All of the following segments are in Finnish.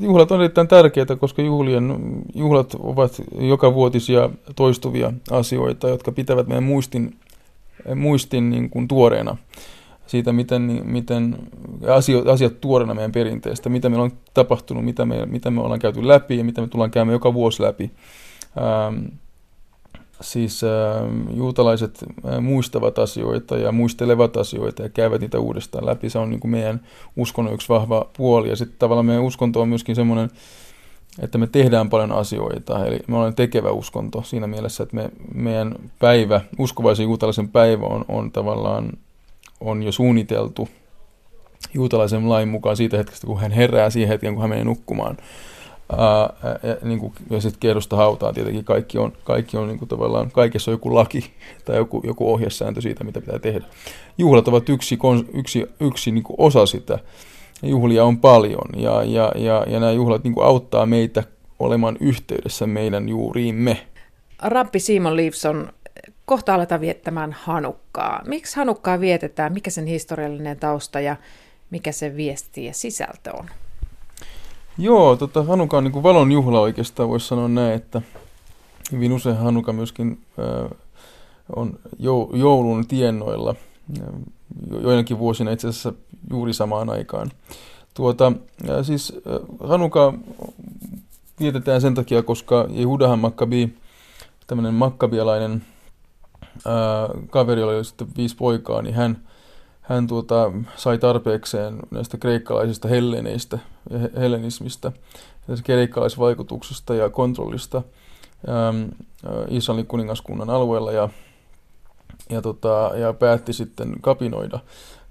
juhlat on erittäin tärkeitä, koska juhlien, juhlat ovat joka vuotisia toistuvia asioita, jotka pitävät meidän muistin, muistin niin kuin tuoreena siitä, miten, miten asiat, asiat tuoreena meidän perinteestä, mitä meillä on tapahtunut, mitä me, mitä me ollaan käyty läpi ja mitä me tullaan käymään joka vuosi läpi. Ähm, siis äh, juutalaiset äh, muistavat asioita ja muistelevat asioita ja käyvät niitä uudestaan läpi. Se on niin kuin meidän uskonnon yksi vahva puoli. Ja sitten tavallaan meidän uskonto on myöskin semmoinen, että me tehdään paljon asioita. Eli me olemme tekevä uskonto siinä mielessä, että me, meidän päivä, uskovaisen juutalaisen päivä on, on tavallaan on jo suunniteltu juutalaisen lain mukaan siitä hetkestä, kun hän herää siihen hetkeen, kun hän menee nukkumaan. Ää, ja, niin ja sitten kiedosta hautaa tietenkin kaikki on, kaikki on niin kuin tavallaan, kaikessa on joku laki tai joku, joku ohjesääntö siitä, mitä pitää tehdä. Juhlat ovat yksi, yksi, yksi niin kuin osa sitä. Juhlia on paljon ja, ja, ja, ja nämä juhlat niin kuin auttaa meitä olemaan yhteydessä meidän juuriimme. Rappi Simon Leifson, kohta aletaan viettämään Hanukkaa. Miksi Hanukkaa vietetään? Mikä sen historiallinen tausta ja mikä se viesti ja sisältö on? Joo, tota, Hanuka on niin valon juhla oikeastaan, voisi sanoa näin, että hyvin usein Hanuka myöskin äh, on joulun tiennoilla, joinakin vuosina itse asiassa juuri samaan aikaan. Tuota, äh, siis äh, Hanuka vietetään sen takia, koska Jehudahan Makkabi, tämmöinen makkabialainen äh, kaveri, oli sitten viisi poikaa, niin hän – hän tuota, sai tarpeekseen näistä kreikkalaisista helleneistä ja hellenismistä, kreikkalaisvaikutuksesta ja kontrollista ähm, Israelin kuningaskunnan alueella ja, ja, tota, ja päätti sitten kapinoida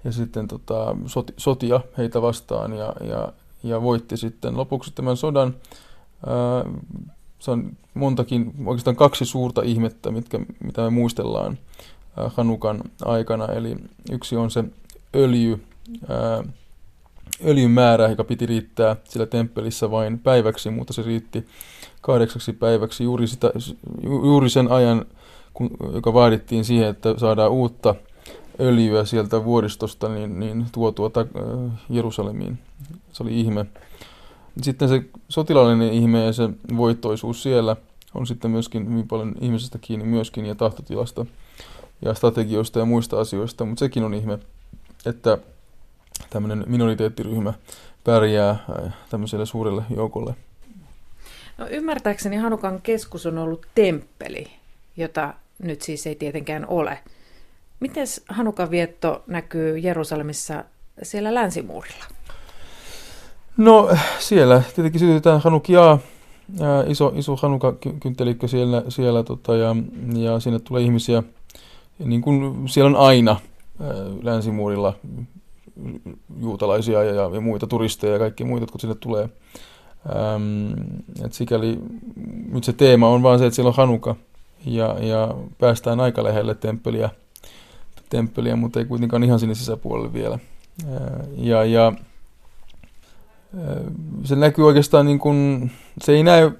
ja sitten tota, soti, sotia heitä vastaan ja, ja, ja voitti sitten lopuksi tämän sodan. Äh, se on montakin, oikeastaan kaksi suurta ihmettä, mitkä, mitä me muistellaan Äh, Hanukan aikana. Eli yksi on se öljy, öljyn määrä, joka piti riittää sillä temppelissä vain päiväksi, mutta se riitti kahdeksaksi päiväksi juuri, sitä, juuri sen ajan, kun, joka vaadittiin siihen, että saadaan uutta öljyä sieltä vuoristosta niin, niin tuotua ta, Jerusalemiin. Se oli ihme. Sitten se sotilaallinen ihme ja se voittoisuus siellä on sitten myöskin hyvin paljon ihmisestä kiinni myöskin ja tahtotilasta ja strategioista ja muista asioista, mutta sekin on ihme, että tämmöinen minoriteettiryhmä pärjää äh, tämmöiselle suurelle joukolle. No ymmärtääkseni Hanukan keskus on ollut temppeli, jota nyt siis ei tietenkään ole. Miten Hanukan vietto näkyy Jerusalemissa siellä länsimuurilla? No siellä tietenkin sytytetään Hanukiaa, iso, iso Hanuka-kynttelikkö siellä, siellä tota, ja, ja sinne tulee ihmisiä – niin kuin siellä on aina länsimuurilla juutalaisia ja, ja muita turisteja ja kaikki muita, jotka sinne tulee. Ähm, et sikäli nyt se teema on vaan se, että siellä on Hanuka ja, ja päästään aika lähelle temppeliä, temppeliä, mutta ei kuitenkaan ihan sinne sisäpuolelle vielä. Äh, ja, ja se näkyy oikeastaan niin kuin, se ei näy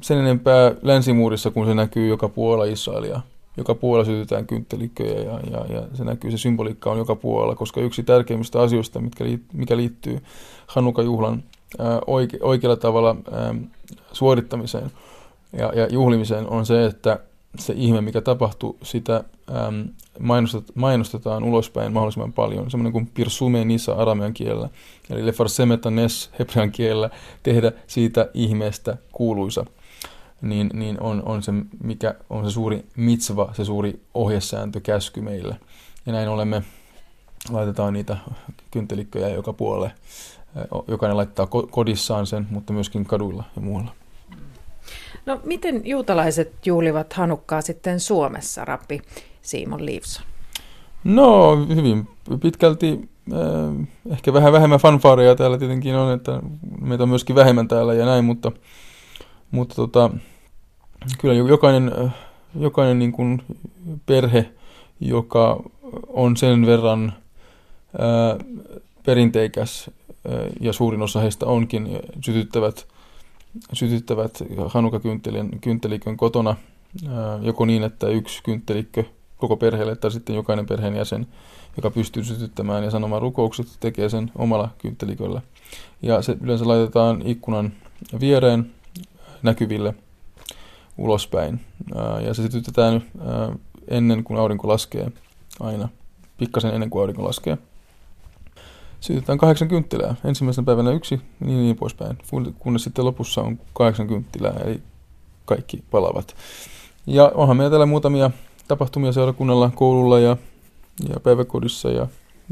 sen enempää länsimuurissa, kun se näkyy joka puolella Israelia. Joka puolella sytytään kynttelikköjä ja, ja, ja se näkyy, se symboliikka on joka puolella, koska yksi tärkeimmistä asioista, mitkä mikä liittyy Hanuka-juhlan oike, oikealla tavalla ää, suorittamiseen ja, ja juhlimiseen on se, että se ihme, mikä tapahtuu, sitä äm, mainostetaan, mainostetaan ulospäin mahdollisimman paljon. Semmoinen kuin pirsume nisa aramean kielellä, eli lefarsemeta nes hebrean kielellä, tehdä siitä ihmeestä kuuluisa niin, niin on, on se, mikä on se suuri mitzva, se suuri ohjesääntö, käsky meille. Ja näin olemme, laitetaan niitä kyntelikköjä joka puolelle. Jokainen laittaa kodissaan sen, mutta myöskin kaduilla ja muualla. No miten juutalaiset juhlivat Hanukkaa sitten Suomessa, Rappi Simon Liivson? No hyvin pitkälti, ehkä vähän vähemmän fanfaareja täällä tietenkin on, että meitä on myöskin vähemmän täällä ja näin, mutta mutta tota, kyllä jokainen, jokainen niin kuin perhe, joka on sen verran ää, perinteikäs ää, ja suurin osa heistä onkin, sytyttävät, sytyttävät Hanuka-kynttelikön kotona, joko niin, että yksi kynttelikkö koko perheelle tai sitten jokainen perheenjäsen, joka pystyy sytyttämään ja sanomaan rukoukset, tekee sen omalla kyntteliköllä – Ja se yleensä laitetaan ikkunan viereen näkyville ulospäin. Ja se sytytetään ennen kuin aurinko laskee aina, pikkasen ennen kuin aurinko laskee. Kahdeksan kynttilää. Ensimmäisenä päivänä yksi, niin niin poispäin. Kunnes sitten lopussa on kahdeksan kynttilää, eli kaikki palavat. Ja onhan meillä täällä muutamia tapahtumia seurakunnalla, koululla ja, ja päiväkodissa ja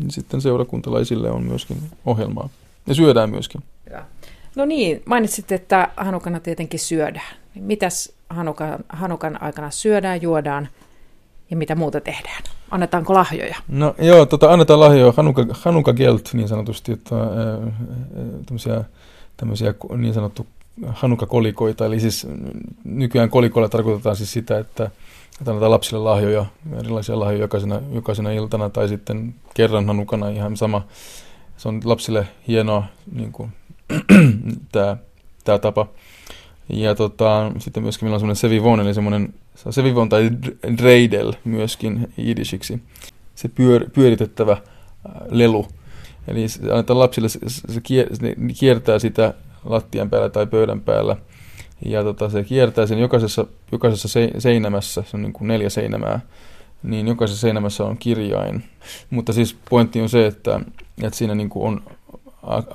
sitten seurakuntalaisille on myöskin ohjelmaa. Ja syödään myöskin. Ja. No niin, mainitsit, että Hanukana tietenkin syödään. Mitäs Hanukan, Hanukan aikana syödään, juodaan ja mitä muuta tehdään? Annetaanko lahjoja? No joo, tota, annetaan lahjoja. Hanuka, Hanuka Gelt niin sanotusti, että, tämmöisiä, tämmöisiä niin sanottu Hanuka-kolikoita. Eli siis nykyään kolikoilla tarkoitetaan siis sitä, että että annetaan lapsille lahjoja, erilaisia lahjoja jokaisena, jokaisena iltana tai sitten kerran hanukana ihan sama. Se on lapsille hienoa niin kuin, tämä, tämä tapa. Ja tota, sitten myöskin meillä on semmoinen sevivon, eli semmoinen sevivon tai dreidel myöskin idishiksi. Se pyör, pyöritettävä äh, lelu. Eli annetaan lapsille, se, se kiertää sitä lattian päällä tai pöydän päällä – ja tota, se kiertää sen jokaisessa, jokaisessa seinämässä, se on niin kuin neljä seinämää, niin jokaisessa seinämässä on kirjain. Mutta siis pointti on se, että, että siinä niin kuin on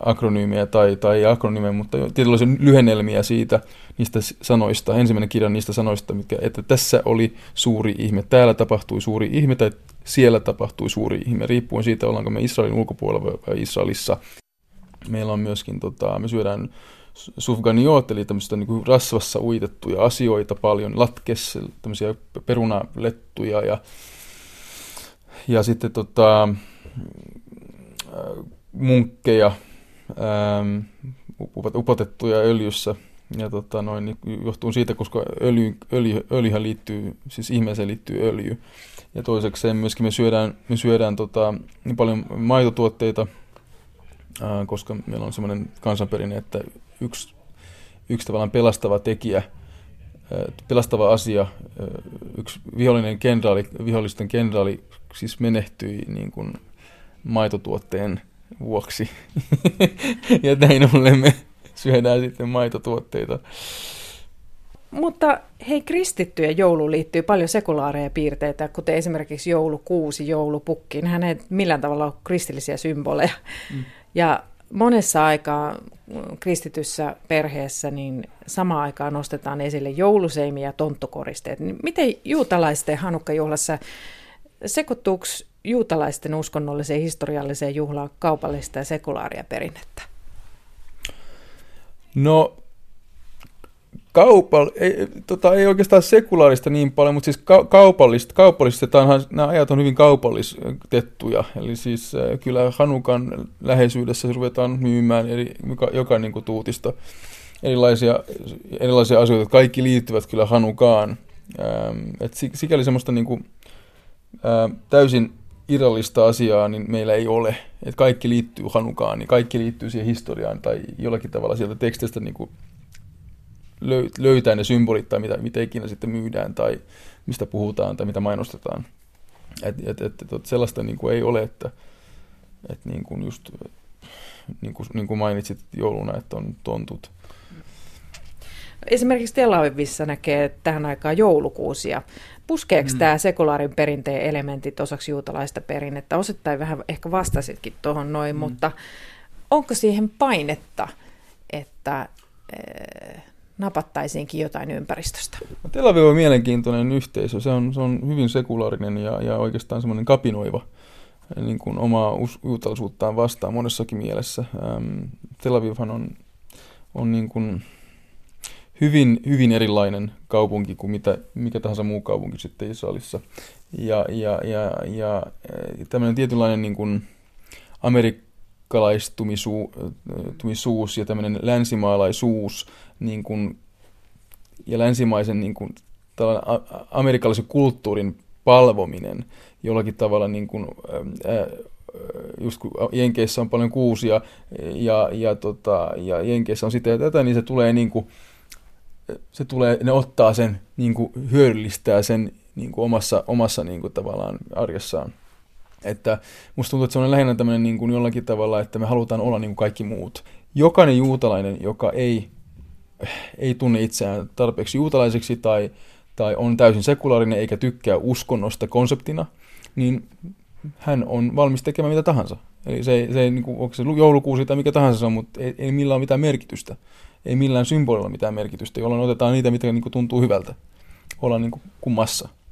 akronyymiä tai, tai akronyymiä, mutta tietynlaisia lyhennelmiä siitä, niistä sanoista. Ensimmäinen kirja niistä sanoista, mitkä, että tässä oli suuri ihme, täällä tapahtui suuri ihme tai siellä tapahtui suuri ihme, riippuen siitä, ollaanko me Israelin ulkopuolella vai Israelissa. Meillä on myöskin, tota, me syödään sufganiot, eli tämmöistä niin kuin rasvassa uitettuja asioita paljon, latkes, tämmöisiä perunalettuja ja, ja sitten tota, munkkeja, ähm, upotettuja öljyssä. Ja tota, noin, niin johtuu siitä, koska öljy, öljy, öljyhän liittyy, siis ihmeeseen liittyy öljy. Ja toiseksi myöskin me syödään, me syödään tota, niin paljon maitotuotteita, koska meillä on semmoinen kansanperinne, että yksi, yksi tavallaan pelastava tekijä, pelastava asia, yksi vihollinen kenraali, vihollisten kenraali siis menehtyi niin kuin maitotuotteen vuoksi. ja näin ollen me syödään sitten maitotuotteita. Mutta hei, kristittyjen jouluun liittyy paljon sekulaareja piirteitä, kuten esimerkiksi joulukuusi, joulupukki. Hän ei millään tavalla ole kristillisiä symboleja. Mm. Ja monessa aikaa kristityssä perheessä niin samaan aikaan nostetaan esille jouluseimi ja tonttukoristeet. Niin miten juutalaisten hanukkajuhlassa sekoittuuko juutalaisten uskonnolliseen historialliseen juhlaan kaupallista ja sekulaaria perinnettä? No kaupal, ei, tota, ei oikeastaan sekulaarista niin paljon, mutta siis ka- kaupallista, kaupallistetaanhan, nämä ajat on hyvin kaupallistettuja. Eli siis äh, kyllä Hanukan läheisyydessä ruvetaan myymään eri, joka, joka niin kuin tuutista erilaisia, erilaisia asioita. Kaikki liittyvät kyllä Hanukaan. Ähm, et sikäli semmoista niin kuin, äh, täysin irrallista asiaa niin meillä ei ole. Et kaikki liittyy Hanukaan, niin kaikki liittyy siihen historiaan tai jollakin tavalla sieltä tekstistä niin kuin löytää ne symbolit tai mitä, mitä ikinä sitten myydään tai mistä puhutaan tai mitä mainostetaan. Et, et, et, et, sellaista niin kuin ei ole, että et niin kuin just niin kuin, niin kuin mainitsit jouluna, että on tontut. Esimerkiksi Tel Avivissa näkee tähän aikaan joulukuusia. Puskeeko mm. tämä sekulaarin perinteen elementit osaksi juutalaista perinnettä? Osittain vähän ehkä vastasitkin tuohon noin, mm. mutta onko siihen painetta, että napattaisiinkin jotain ympäristöstä. Tel Aviv on mielenkiintoinen yhteisö. Se on, se on hyvin sekulaarinen ja, ja oikeastaan semmoinen kapinoiva niin kuin omaa juutalaisuuttaan vastaan monessakin mielessä. Ähm, Tel Avivhan on, on niin kuin hyvin, hyvin erilainen kaupunki kuin mitä, mikä tahansa muu kaupunki sitten Israelissa. Ja, ja, ja, ja tämmöinen tietynlainen niin kuin amerikkalaistumisuus ja tämmöinen länsimaalaisuus niin kuin, ja länsimaisen niin kuin, amerikkalaisen kulttuurin palvominen jollakin tavalla niin kuin, ää, just kun Jenkeissä on paljon kuusia ja, ja, tota, ja Jenkeissä on sitä ja tätä, niin se tulee niin kuin, se tulee, ne ottaa sen, niin kuin hyödyllistää sen niin kuin omassa, omassa niin kuin tavallaan arjessaan. Että musta tuntuu, että se on lähinnä tämmöinen niin kuin jollakin tavalla, että me halutaan olla niin kuin kaikki muut. jokainen juutalainen, joka ei, ei tunne itseään tarpeeksi juutalaiseksi tai, tai on täysin sekulaarinen eikä tykkää uskonnosta konseptina, niin hän on valmis tekemään mitä tahansa. Eli se, se niin kuin, onko se joulukuusi tai mikä tahansa se on, mutta ei, ei millään ole mitään merkitystä. Ei millään symbolilla mitään merkitystä, jolloin otetaan niitä, mitkä niin kuin, tuntuu hyvältä olla niin kuin, kuin massa.